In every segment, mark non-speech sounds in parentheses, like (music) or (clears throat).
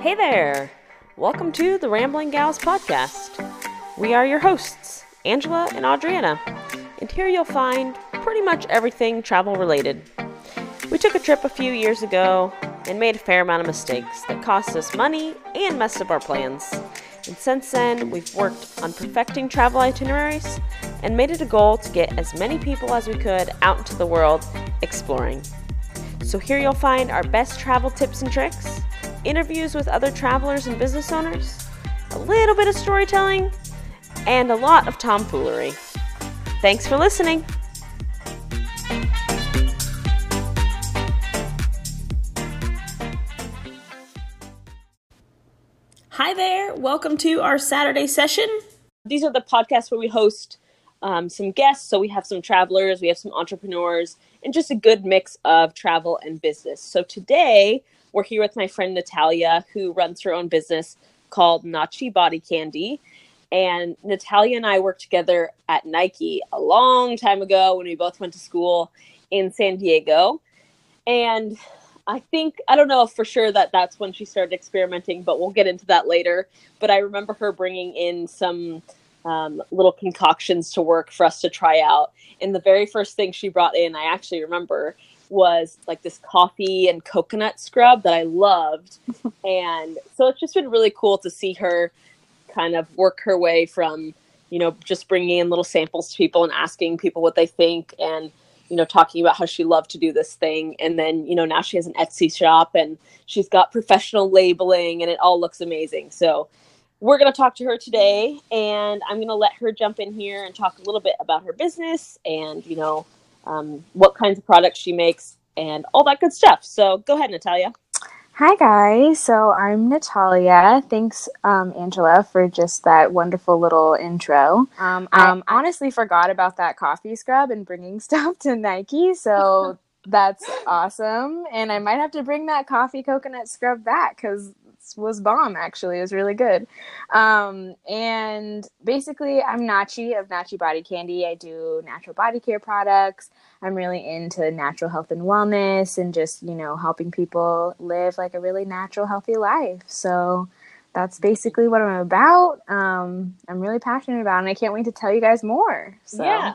Hey there! Welcome to the Rambling Gals podcast. We are your hosts, Angela and Adriana, and here you'll find pretty much everything travel related. We took a trip a few years ago and made a fair amount of mistakes that cost us money and messed up our plans. And since then, we've worked on perfecting travel itineraries and made it a goal to get as many people as we could out into the world exploring. So, here you'll find our best travel tips and tricks, interviews with other travelers and business owners, a little bit of storytelling, and a lot of tomfoolery. Thanks for listening. Hi there. Welcome to our Saturday session. These are the podcasts where we host um, some guests. So we have some travelers, we have some entrepreneurs, and just a good mix of travel and business. So today we're here with my friend Natalia, who runs her own business called Nachi Body Candy. And Natalia and I worked together at Nike a long time ago when we both went to school in San Diego. And I think, I don't know for sure that that's when she started experimenting, but we'll get into that later. But I remember her bringing in some um, little concoctions to work for us to try out. And the very first thing she brought in, I actually remember, was like this coffee and coconut scrub that I loved. (laughs) and so it's just been really cool to see her kind of work her way from, you know, just bringing in little samples to people and asking people what they think and, you know, talking about how she loved to do this thing. And then, you know, now she has an Etsy shop and she's got professional labeling and it all looks amazing. So, we're going to talk to her today and i'm going to let her jump in here and talk a little bit about her business and you know um, what kinds of products she makes and all that good stuff so go ahead natalia Hi, guys. So I'm Natalia. Thanks, um, Angela, for just that wonderful little intro. Um, I honestly forgot about that coffee scrub and bringing (laughs) stuff to Nike. So (laughs) that's awesome. And I might have to bring that coffee coconut scrub back because was bomb actually. It was really good. Um, and basically i'm nachi of nachi body candy. I do natural body care products. I'm really into natural health and wellness and just you know helping people live like a really natural healthy life. So that's basically what i'm about. Um, i'm really passionate about and i can't wait to tell you guys more. So yeah.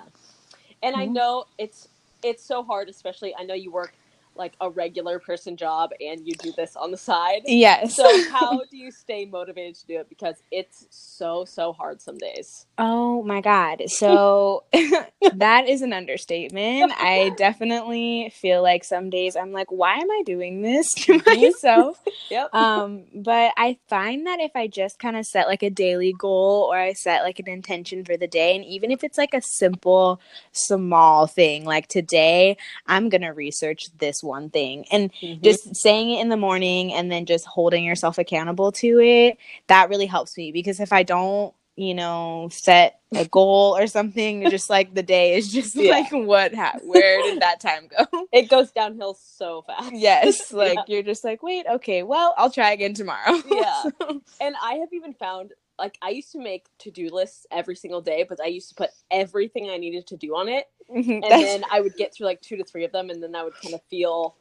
And i know it's it's so hard especially i know you work like a regular person job and you do this on the side. Yes. So how (laughs) do you stay motivated to do it because it's so so hard some days. Oh my god. So (laughs) that is an understatement. I (laughs) definitely feel like some days I'm like why am I doing this to myself? yep. Um but I find that if I just kind of set like a daily goal or I set like an intention for the day and even if it's like a simple small thing like today I'm going to research this one thing and mm-hmm. just saying it in the morning and then just holding yourself accountable to it that really helps me because if i don't you know set a goal or something (laughs) just like the day is just (laughs) yeah. like what ha- where did that time go (laughs) it goes downhill so fast yes like yeah. you're just like wait okay well i'll try again tomorrow yeah and i have even found like I used to make to-do lists every single day, but I used to put everything I needed to do on it. Mm-hmm. And then I would get through like two to three of them and then I would kind of feel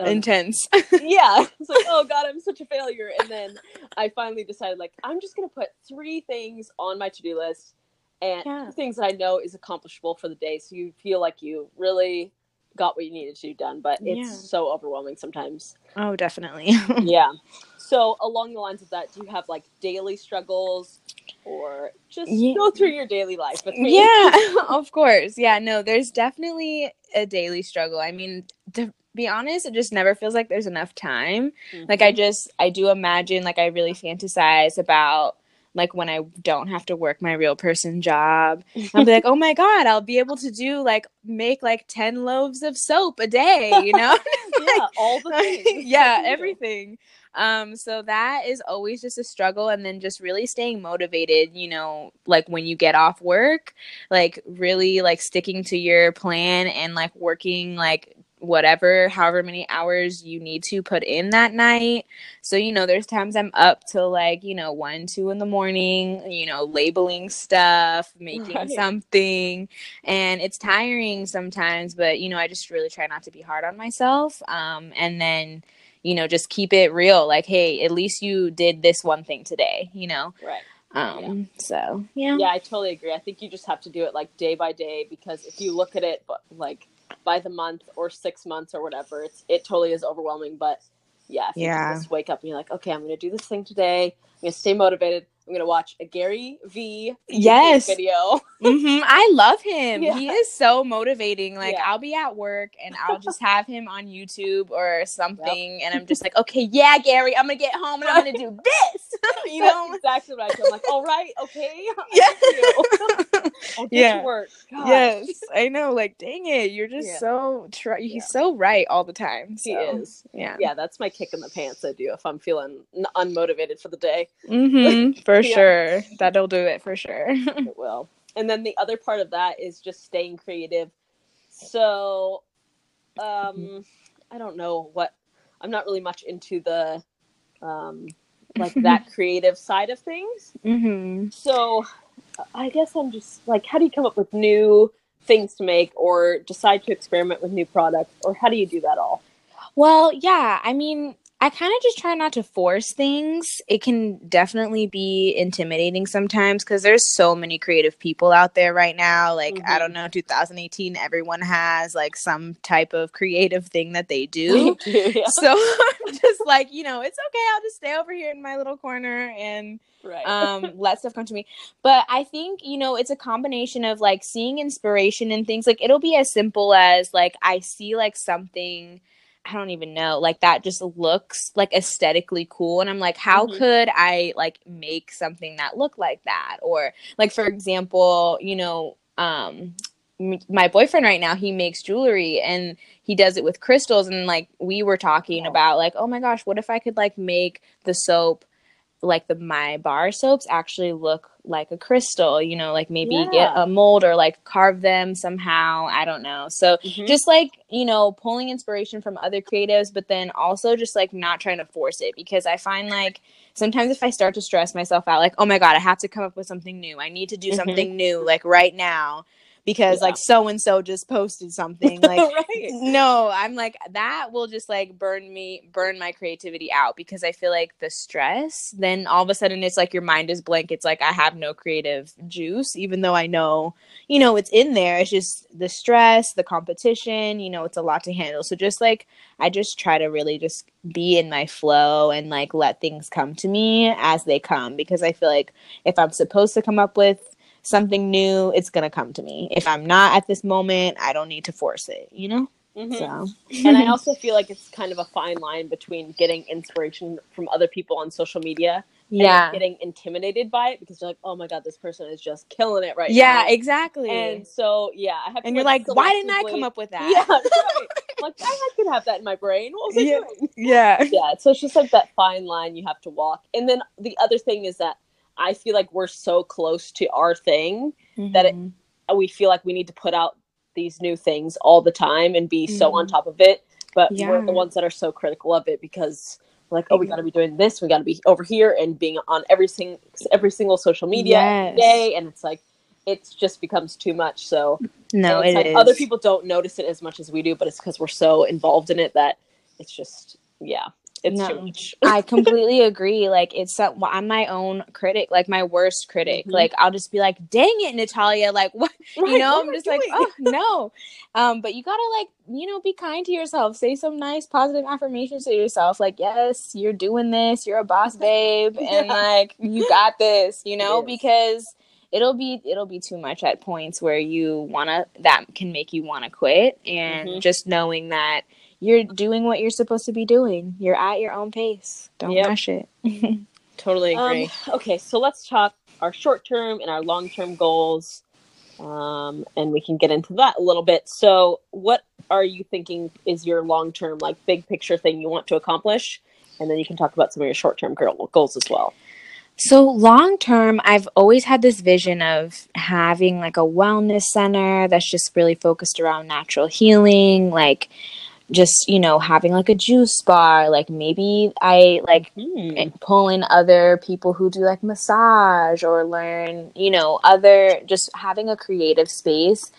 um, intense. (laughs) yeah. (laughs) It's like, oh god, I'm such a failure. And then I finally decided like I'm just gonna put three things on my to-do list and yeah. things that I know is accomplishable for the day. So you feel like you really got what you needed to done, but it's yeah. so overwhelming sometimes. Oh, definitely. (laughs) yeah. So along the lines of that, do you have like daily struggles or just yeah. go through your daily life with me? Yeah, (laughs) of course. Yeah, no, there's definitely a daily struggle. I mean, to be honest, it just never feels like there's enough time. Mm-hmm. Like I just I do imagine like I really fantasize about like when I don't have to work my real person job. I'll be like, oh my God, I'll be able to do like make like 10 loaves of soap a day, you know? (laughs) (laughs) yeah, all the things. (laughs) yeah, everything. Um, so that is always just a struggle. And then just really staying motivated, you know, like when you get off work, like really like sticking to your plan and like working like whatever, however many hours you need to put in that night. So, you know, there's times I'm up till like, you know, one, two in the morning, you know, labeling stuff, making right. something. And it's tiring sometimes, but, you know, I just really try not to be hard on myself. Um, and then, you know, just keep it real. Like, hey, at least you did this one thing today, you know? Right. Um, yeah. so yeah. Yeah, I totally agree. I think you just have to do it like day by day because if you look at it like by the month or six months or whatever, it's it totally is overwhelming. But yeah, if yeah. you just wake up and you're like, okay, I'm gonna do this thing today. I'm gonna stay motivated. I'm gonna watch a Gary V yes video. (laughs) mm-hmm. I love him. Yeah. He is so motivating. Like yeah. I'll be at work and I'll just (laughs) have him on YouTube or something, yep. and I'm just like, okay, yeah, Gary, I'm gonna get home and I'm gonna do (laughs) this. you know That's exactly what I do. I'm like, all right, okay, yeah, I'll yeah. work. Gosh. Yes, I know. Like, dang it, you're just yeah. so try. He's so right all the time. So. He is. Yeah, yeah. That's my kick in the pants. I do if I'm feeling unmotivated for the day. Mm-hmm. For yeah. sure. That'll do it for sure. (laughs) it will. And then the other part of that is just staying creative. So um I don't know what I'm not really much into the um like (laughs) that creative side of things. Mm-hmm. So I guess I'm just like how do you come up with new things to make or decide to experiment with new products or how do you do that all? Well, yeah, I mean, I kind of just try not to force things. It can definitely be intimidating sometimes because there's so many creative people out there right now. Like, mm-hmm. I don't know, 2018, everyone has like some type of creative thing that (laughs) they do. yeah. So I'm just like, you know, it's okay. I'll just stay over here in my little corner and right. um, (laughs) let stuff come to me. But I think, you know, it's a combination of like seeing inspiration and things. Like, it'll be as simple as like, I see like something I don't even know. Like that just looks like aesthetically cool. And I'm like, how mm-hmm. could I like make something that look like that? Or like for example, you know, um my boyfriend right now he makes jewelry and he does it with crystals and like we were talking about like oh my gosh what if i could like make the soap like the my bar soaps actually look like a crystal you know like maybe yeah. get a mold or like carve them somehow i don't know so mm-hmm. just like you know pulling inspiration from other creatives but then also just like not trying to force it because i find like sometimes if i start to stress myself out like oh my god i have to come up with something new i need to do mm-hmm. something new like right now because yeah. like so and so just posted something (laughs) like right. no i'm like that will just like burn me burn my creativity out because i feel like the stress then all of a sudden it's like your mind is blank it's like i have no creative juice even though i know you know it's in there it's just the stress the competition you know it's a lot to handle so just like i just try to really just be in my flow and like let things come to me as they come because i feel like if i'm supposed to come up with something new, it's going to come to me. If I'm not at this moment, I don't need to force it, you know? Mm-hmm. So, and I (laughs) also feel like it's kind of a fine line between getting inspiration from other people on social media yeah getting intimidated by it because you're like oh my god this person is just killing it right yeah now. Yeah, exactly and so yeah i have and you're like, why didn't i come up with that yeah (laughs) right. like I, could have that in my brain what was I yeah. doing yeah yeah so it's just like that fine line you have to walk and then the other thing is that I feel like we're so close to our thing mm-hmm. that it, mm-hmm. we feel like we need to put out these new things all the time and be mm-hmm. so on mm-hmm. top of it. But yeah. we're the ones that are so critical of it because like, oh, we got to be doing this, we got to be over here and being on every single every single social media yes. day, and it's like it just becomes too much. So no, it like is. other people don't notice it as much as we do, but it's because we're so involved in it that it's just yeah it's no, too much. (laughs) I completely agree. Like it's so, well, I'm my own critic, like my worst critic. Mm-hmm. Like I'll just be like, "Dang it, Natalia!" Like (laughs) what? Right, you know, what I'm just like, "Oh no." Um, but you gotta like, you know, be kind to yourself. Say some nice, positive affirmations to yourself. Like, yes, you're doing this. You're a boss, (laughs) babe, yeah. and like you got this. You know, because it'll be it'll be too much at points where you wanna that can make you wanna quit, and mm-hmm. just knowing that you're doing what you're supposed to be doing. You're at your own pace. Don't yep. rush it. (laughs) totally um, agree. Um, okay, so let's talk our short term and our long term goals. Um, and we can get into that a little bit. So, what are you thinking is your long term, like big picture thing you want to accomplish? And then you can talk about some of your short term goals as well. So, long term, I've always had this vision of having like a wellness center that's just really focused around natural healing, like just you know having like a juice bar like maybe i like mm. pull in other people who do like massage or learn you know other just having a creative space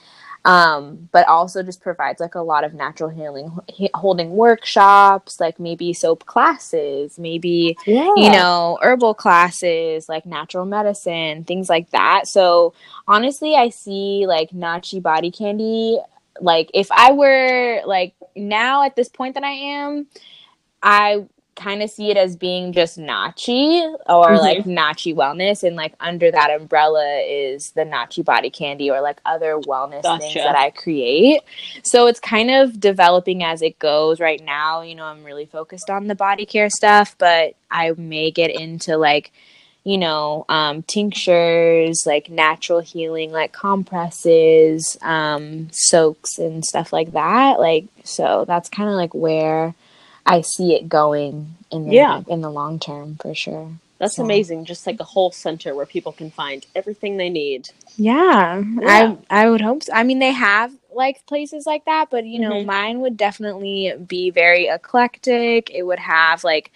um, but also just provides like a lot of natural healing, holding workshops, like maybe soap classes, maybe, yeah. you know, herbal classes, like natural medicine, things like that. So honestly, I see like Nachi body candy. Like if I were like now at this point that I am, I kind of see it as being just Nachi or mm-hmm. like Nachi wellness, and like under that umbrella is the Nachi body candy or like other wellness gotcha. things that I create. So it's kind of developing as it goes. Right now, you know, I'm really focused on the body care stuff, but I may get into like you know, um, tinctures, like natural healing, like compresses, um, soaks, and stuff like that. Like, so that's kind of like where I see it going in the, yeah. in the long term for sure. That's so. amazing. Just like a whole center where people can find everything they need. Yeah, yeah. I I would hope so. I mean, they have like places like that, but you know, mm-hmm. mine would definitely be very eclectic. It would have like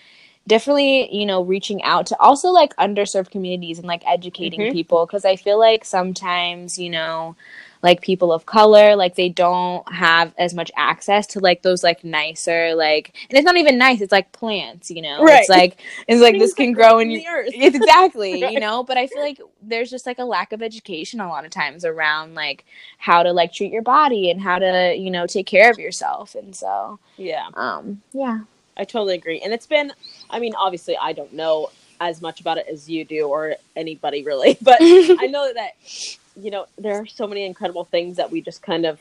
definitely you know reaching out to also like underserved communities and like educating mm-hmm. people because i feel like sometimes you know like people of color like they don't have as much access to like those like nicer like and it's not even nice it's like plants you know right. it's like it's like this (laughs) can grow in the earth exactly (laughs) right. you know but i feel like there's just like a lack of education a lot of times around like how to like treat your body and how to you know take care of yourself and so yeah um yeah i totally agree. And it's been i mean obviously i don't know as much about it as you do or anybody really (laughs) but (laughs) i know that you know, there are so many incredible things that we just kind of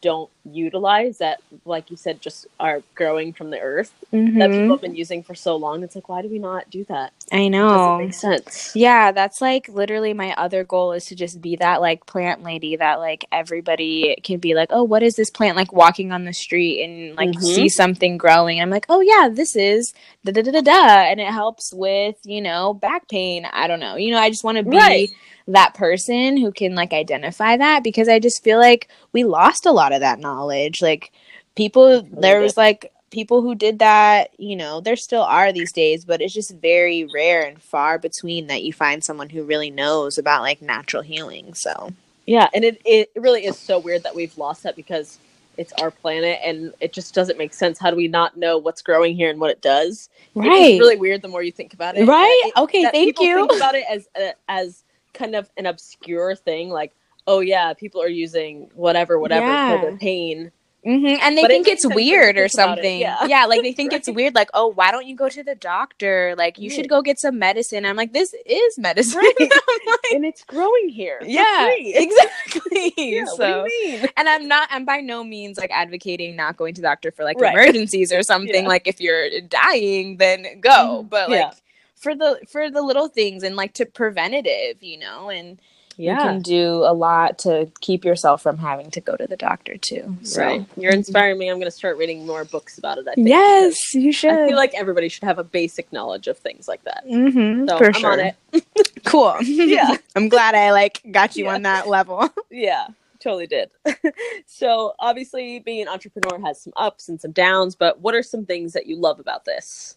don't utilize that, like you said, just are growing from the earth mm-hmm. that people have been using for so long. It's like, why do we not do that? I know. It makes sense. Yeah, that's like literally my other goal is to just be that like plant lady that like everybody can be like, oh, what is this plant? Like walking on the street and like mm-hmm. see something growing. I'm like, oh yeah, this is da da da da da, and it helps with you know back pain. I don't know. You know, I just want to be. Right that person who can like identify that because I just feel like we lost a lot of that knowledge. Like people there was like people who did that, you know, there still are these days, but it's just very rare and far between that you find someone who really knows about like natural healing. So, yeah, and it it really is so weird that we've lost that because it's our planet and it just doesn't make sense. How do we not know what's growing here and what it does? Right. It's really weird the more you think about it. Right. That, okay. thank you. Think about it as uh, as kind of an obscure thing like oh yeah people are using whatever whatever yeah. for their pain Mm-hmm. And they but think it it's weird or something. It, yeah. yeah. like they think (laughs) right. it's weird. Like, oh, why don't you go to the doctor? Like, you yeah. should go get some medicine. I'm like, this is medicine, right. (laughs) like, and it's growing here. Yeah, exactly. (laughs) so, and I'm not. I'm by no means like advocating not going to the doctor for like right. emergencies or something. Like, if you're dying, then go. Mm, but like, for the for the little things and like to preventative, you know, and yeah. you can do a lot to keep yourself from having to go to the doctor too. So. Right. You're inspiring me. I'm going to start reading more books about it. I think. Yes, you should. I feel like everybody should have a basic knowledge of things like that. Mm-hmm, so for I'm sure. on it. (laughs) cool. (laughs) Yeah. (laughs) I'm glad I like got you yeah. on that level. yeah. Totally did. so obviously being an entrepreneur has some ups and some downs, but what are some things that you love about this?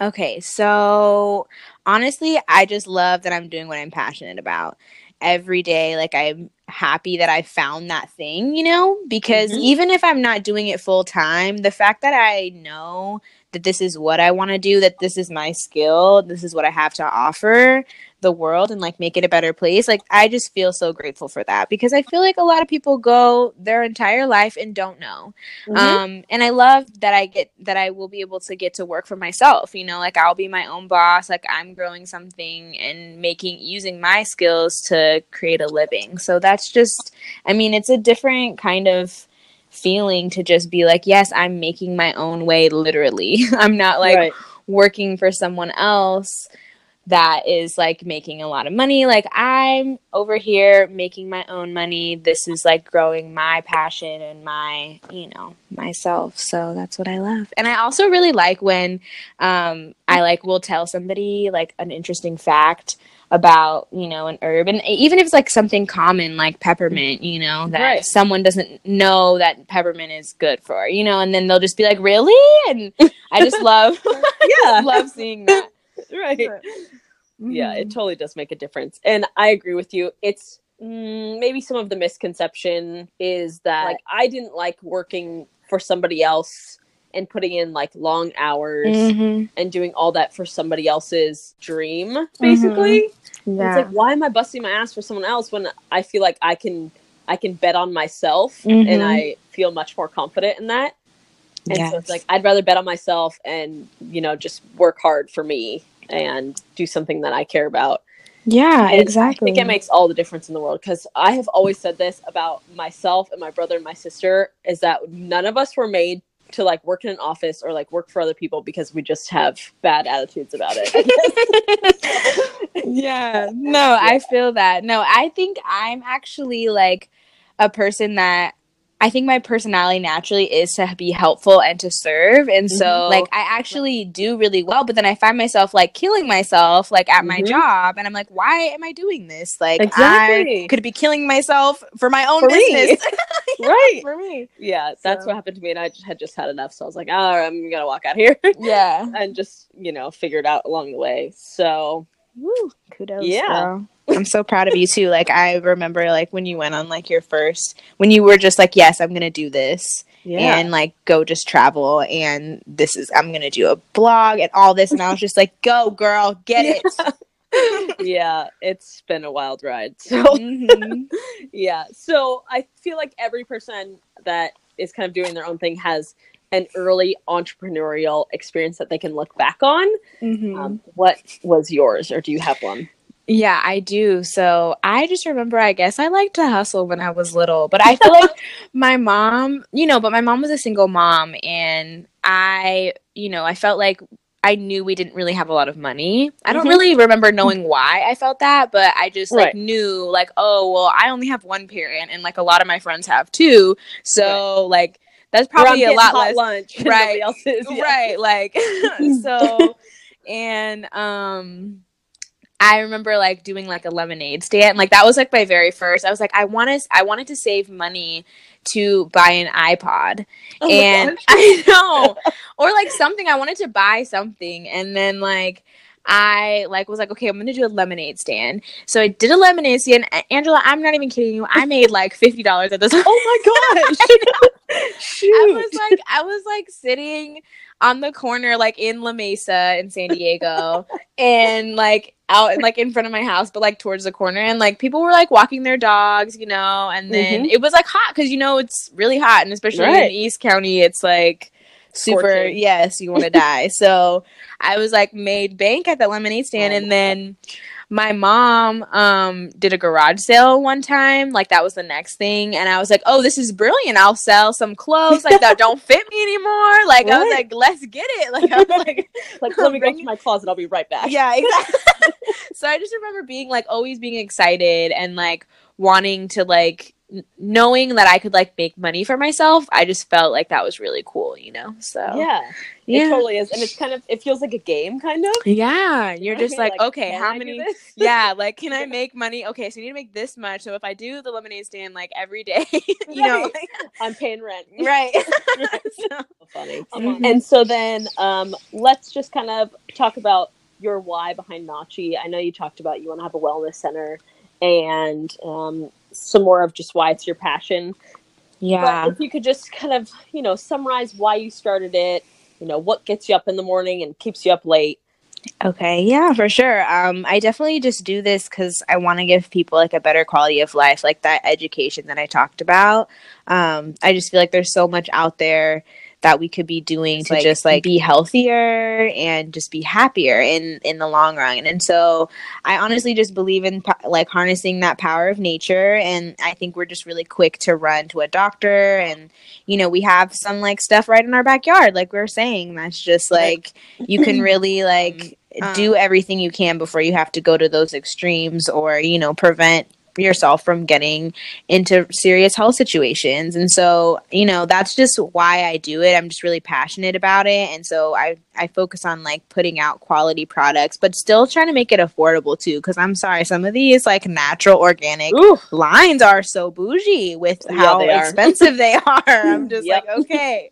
Okay, so honestly, I just love that I'm doing what I'm passionate about every day. Like, I'm happy that I found that thing, you know, because mm-hmm. even if I'm not doing it full time, the fact that I know that this is what I want to do, that this is my skill, this is what I have to offer, the world and like make it a better place like i just feel so grateful for that because i feel like a lot of people go their entire life and don't know mm-hmm. um and i love that i get that i will be able to get to work for myself you know like i'll be my own boss like i'm growing something and making using my skills to create a living so that's just i mean it's a different kind of feeling to just be like yes i'm making my own way literally (laughs) i'm not like right. working for someone else that is like making a lot of money. Like I'm over here making my own money. This is like growing my passion and my, you know, myself. So that's what I love. And I also really like when um I like will tell somebody like an interesting fact about, you know, an herb and even if it's like something common like peppermint, you know, that right. someone doesn't know that peppermint is good for, you know, and then they'll just be like, "Really?" And I just love (laughs) yeah, (laughs) love seeing that. right. Mm-hmm. Yeah, it mm-hmm. totally does make a difference. And I agree with you. It's mm, maybe some of the misconception is that like I didn't like working for somebody else and putting in like long hours Mhm. and doing all that for somebody else's dream, basically. Yeah. It's like why am I busting my ass for someone else when I feel like I can I can bet on myself Mhm. and I feel much more confident in that. And so it's like I'd rather bet on myself and you know just work hard for me and do something that I care about. yeah, And exactly. I think it makes all the difference in the world because I have always said this about myself and my brother and my sister is that none of us were made to like work in an office or like work for other people because we just have bad attitudes about it. (laughs) (laughs) yeah. No i feel that. No i think i'm actually like a person that i think my personality naturally is to be helpful and to serve and so Mhm. like i actually do really well but then i find myself like killing myself like at my Mhm. job and i'm like why am i doing this like Exactly. i could be killing myself for my own For business (laughs) (laughs) right. for me Yeah, that's So- what happened to me, and I had just had enough. So I was like, "Oh, I'm gonna walk out here," (laughs) yeah and just you know figure it out along the way. So Woo, kudos. Yeah. girl. I'm so proud of you too. Like I remember like when you went on like your first when you were just like, Yes, I'm gonna do this yeah, and like go just travel and this is I'm gonna do a blog and all this and I was just like, Go girl, get it. (laughs) yeah, it's been a wild ride. (laughs) So Mhm. yeah, so I feel like every person that is kind of doing their own thing has an early entrepreneurial experience that they can look back on. Mhm. Um, what was yours, or do you have one? Yeah, I do. So I just remember, I guess I liked to hustle when I was little, but I feel like (laughs) my mom, you know, but my mom was a single mom, and I, you know, I felt like I knew we didn't really have a lot of money. I don't Mhm. really remember knowing why I felt that, but I just like Right. knew, like, oh, well, I only have one parent, and like a lot of my friends have two. So, like, that's probably a lot less lunch, (laughs) Right. nobody else is. (laughs) Yeah. right like so and um I remember like doing like a lemonade stand. Like that was like my very first. I was like, I want to, I wanted to save money to buy an iPod, Oh and. (laughs) I know, or like something. I wanted to buy something, and then like I like was like, okay, I'm gonna do a lemonade stand. So I did a lemonade stand. Angela, I'm not even kidding you. I made like fifty dollars at this. (laughs) oh my gosh! (laughs) Shoot. I was like, I was like sitting on the corner, like in La Mesa in San Diego, and like out and like in front of my house, but like towards the corner, and like people were like walking their dogs, you know, and then Mhm. it was like hot because you know it's really hot, and especially Right. in East County, it's like super. Scorching. Yes, you want to die. (laughs) So I was like made bank at that lemonade stand, Oh and then my mom um did a garage sale one time like that was the next thing and i was like oh this is brilliant i'll sell some clothes like that don't (laughs) fit me anymore like i was like let's get it like i was (laughs) like like, let me go to my closet. I'll be right back. yeah exactly so i just remember being like always being excited and like wanting to like knowing that i could like make money for myself i just felt like that was really cool you know so yeah, it totally is, and it's kind of it feels like a game, kind of. yeah you're just Right? like, okay how I many (laughs) yeah, like can I make money? Okay, so I need to make this much. So if I do the lemonade stand like every day, (laughs) you know, Right. (laughs) I'm paying rent. right? So funny. Mhm. And so then um, let's just kind of talk about your why behind Nachi. I know you talked about you want to have a wellness center and um, some more of just why it's your passion. yeah, But if you could just kind of, you know, summarize why you started it, you know, what gets you up in the morning and keeps you up late. Okay, yeah, for sure. Um, I definitely just do this because I want to give people like a better quality of life, like that education that I talked about. Um, I just feel like there's so much out there that we could be doing to Like, just like be healthier and just be happier in in the long run. And so I honestly just believe in like harnessing that power of nature. And I think we're just really quick to run to a doctor and you know we have some like stuff right in our backyard, like we are saying. That's just like you can (clears throat) really like Um, do everything you can before you have to go to those extremes or you know prevent yourself from getting into serious health situations and so you know that's just why i do it i'm just really passionate about it and so i i focus on like putting out quality products but still trying to make it affordable too because i'm sorry some of these like natural organic Ooh, lines are so bougie with Yeah, how they expensive they (laughs) are. I'm (laughs) just Yep. like, okay.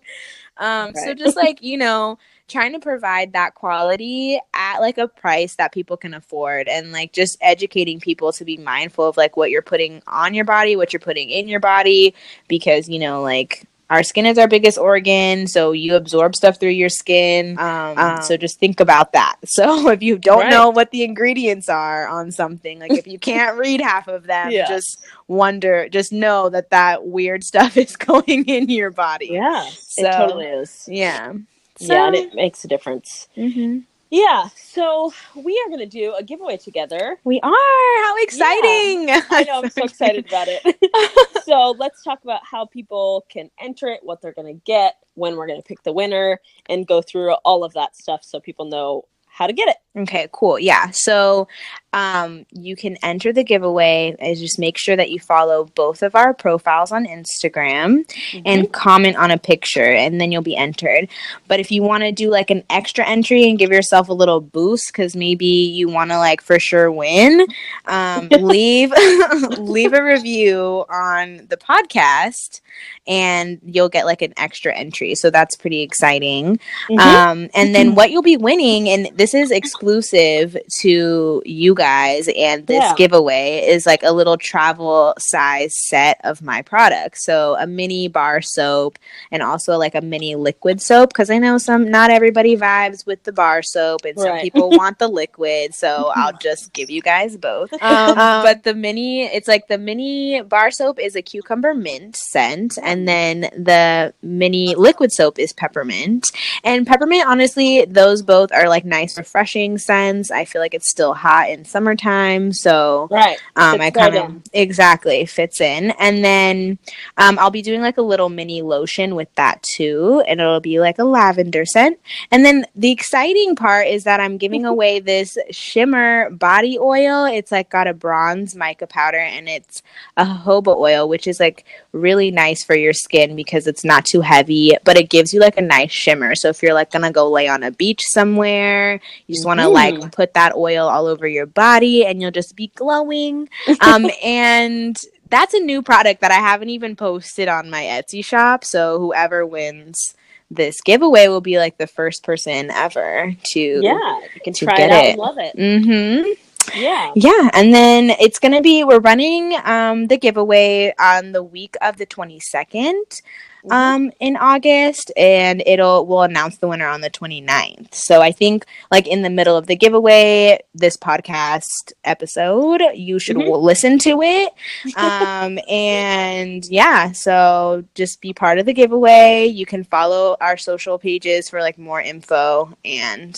Um, so just like, you know, trying to provide that quality at like a price that people can afford and like just educating people to be mindful of like what you're putting on your body, what you're putting in your body because you know like our skin is our biggest organ so you absorb stuff through your skin. Um, um, so just think about that. (laughs) So if you don't right. know what the ingredients are on something like if you can't (laughs) read half of them yeah. just wonder just know that that weird stuff (laughs) is going in your body. Yeah so, it totally is. yeah so, yeah and it makes a difference mm-hmm. Yeah, so we are going to do a giveaway together. We are. How exciting! Yeah. I know, I'm so (laughs) excited about it. (laughs) so let's talk about how people can enter it, what they're going to get, when we're going to pick the winner, and go through all of that stuff so people know how to get it. Okay, cool. Yeah. So um, you can enter the giveaway is just make sure that you follow both of our profiles on Instagram mm-hmm. and comment on a picture and then you'll be entered. But if you want to do like an extra entry and give yourself a little boost because maybe you want to like for sure win, um, (laughs) leave (laughs) leave a review on the podcast and you'll get like an extra entry. So that's pretty exciting. Mm-hmm. Um, and then what you'll be winning, and this is exclusive to you guys, and this yeah. giveaway is like a little travel size set of my products. So a mini bar soap and also like a mini liquid soap because I know some not everybody vibes with the bar soap and some right. people want the liquid. So (laughs) I'll just give you guys both. Um, um, but the mini, it's like the mini bar soap is a cucumber mint scent and and then the mini liquid soap is peppermint. And peppermint, honestly, those both are like nice, refreshing scents. I feel like it's still hot in summertime, so right, um, I kind of exactly fits in. And then um, I'll be doing like a little mini lotion with that too, and it'll be like a lavender scent. And then the exciting part is that I'm giving (laughs) away this shimmer body oil. It's like got a bronze mica powder, and it's a jojoba oil, which is like really nice for your skin because it's not too heavy, but it gives you like a nice shimmer. So if you're like gonna go lay on a beach somewhere, you just want to mm. like put that oil all over your body and you'll just be glowing. Um, (laughs) and that's a new product that I haven't even posted on my Etsy shop. So whoever wins this giveaway will be like the first person ever to yeah you can try it out it. love it. Mm-hmm. Yeah. Yeah. And then it's going to be, we're running um, the giveaway on the week of the 22nd. Mm-hmm. um in August and it'll we'll announce the winner on the 29th. So I think like in the middle of the giveaway this podcast episode you should mm-hmm. listen to it. (laughs) Um and yeah, so just be part of the giveaway. You can follow our social pages for like more info and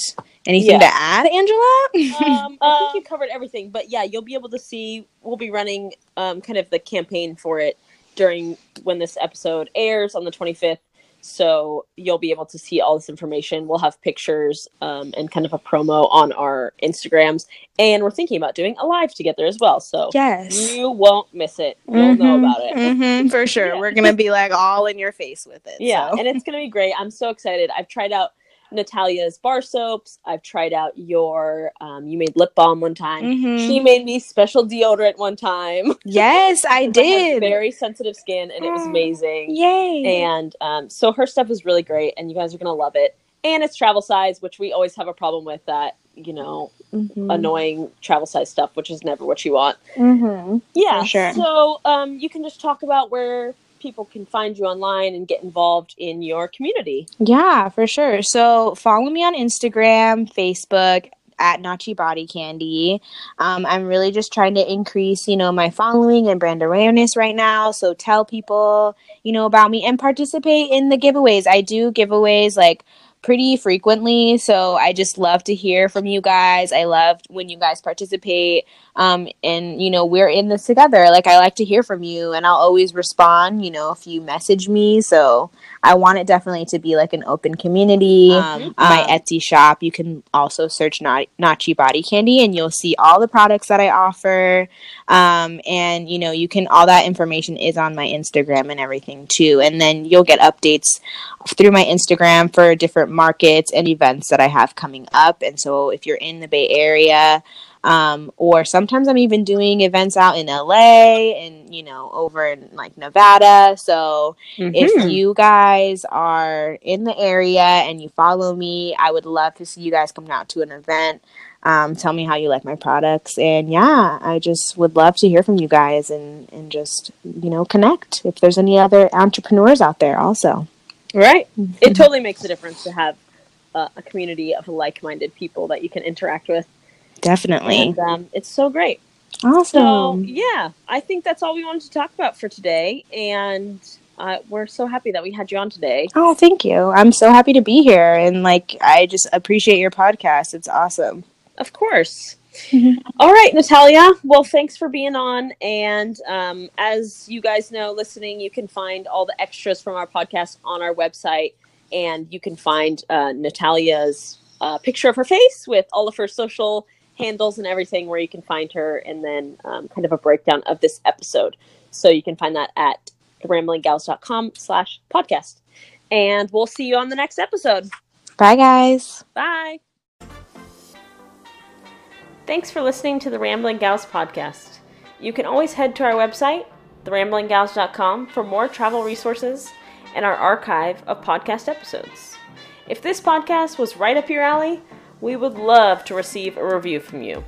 Anything yeah. to add, Angela? um, (laughs) I think you covered everything, but yeah, you'll be able to see. We'll be running um, kind of the campaign for it during when this episode airs on the 25th. So you'll be able to see all this information. We'll have pictures um, and kind of a promo on our Instagrams, and we're thinking about doing a live together as well. So yes, you won't miss it. You'll mm-hmm, know about it mm-hmm, for sure. Yeah. We're gonna be like all in your face with it. Yeah, so. and it's gonna be great. I'm so excited. I've tried out Natalia's bar soaps. I've tried out your um, you made lip balm one time. Mm-hmm. She made me special deodorant one time. (laughs) Yes, I did. I very sensitive skin and it was (gasps) amazing. Yay. And um, so her stuff is really great and you guys are gonna love it. And it's travel size, which we always have a problem with that, you know, mm-hmm. annoying travel size stuff, which is never what you want. Mm-hmm. Yeah. sure. So um, you can just talk about where people can find you online and get involved in your community? Yeah, for sure. So follow me on Instagram, Facebook, at Nachi Body Candy. Um, I'm really just trying to increase, you know, my following and brand awareness right now. So tell people, you know, about me and participate in the giveaways. I do giveaways like pretty frequently. So I just love to hear from you guys. I love when you guys participate. Um, and you know, we're in this together. Like I like to hear from you and I'll always respond, you know, if you message me. So I want it definitely to be like an open community. Um, um, my Etsy shop, you can also search Nachi Body Candy and you'll see all the products that I offer. Um, and you know, you can all that information is on my Instagram and everything too. And then you'll get updates through my Instagram for different markets and events that I have coming up. And so if you're in the Bay Area, Um, or sometimes I'm even doing events out in LA and, you know, over in like Nevada. So mm-hmm. if you guys are in the area and you follow me, I would love to see you guys come out to an event. Um, tell me how you like my products. And yeah, I just would love to hear from you guys and, and just, you know, connect if there's any other entrepreneurs out there also. Right. (laughs) It totally makes a difference to have uh, a community of like minded people that you can interact with Definitely. And, um, it's so great. Awesome. So, yeah, I think that's all we wanted to talk about for today. And uh, we're so happy that we had you on today. Oh, thank you. I'm so happy to be here. And, like, I just appreciate your podcast. It's awesome. Of course. (laughs) All right, Natalia. Well, thanks for being on. And um, as you guys know, listening, you can find all the extras from our podcast on our website. And you can find uh, Natalia's uh, picture of her face with all of her social handles and everything where you can find her, and then um, kind of a breakdown of this episode. So you can find that at ramblinggals.com slash podcast. And we'll see you on the next episode. Bye, guys. Bye. Thanks for listening to the Rambling Gals podcast. You can always head to our website, theramblinggals.com, for more travel resources and our archive of podcast episodes. If this podcast was right up your alley, we would love to receive a review from you.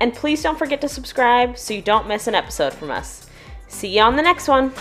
And please don't forget to subscribe so you don't miss an episode from us. See you on the next one.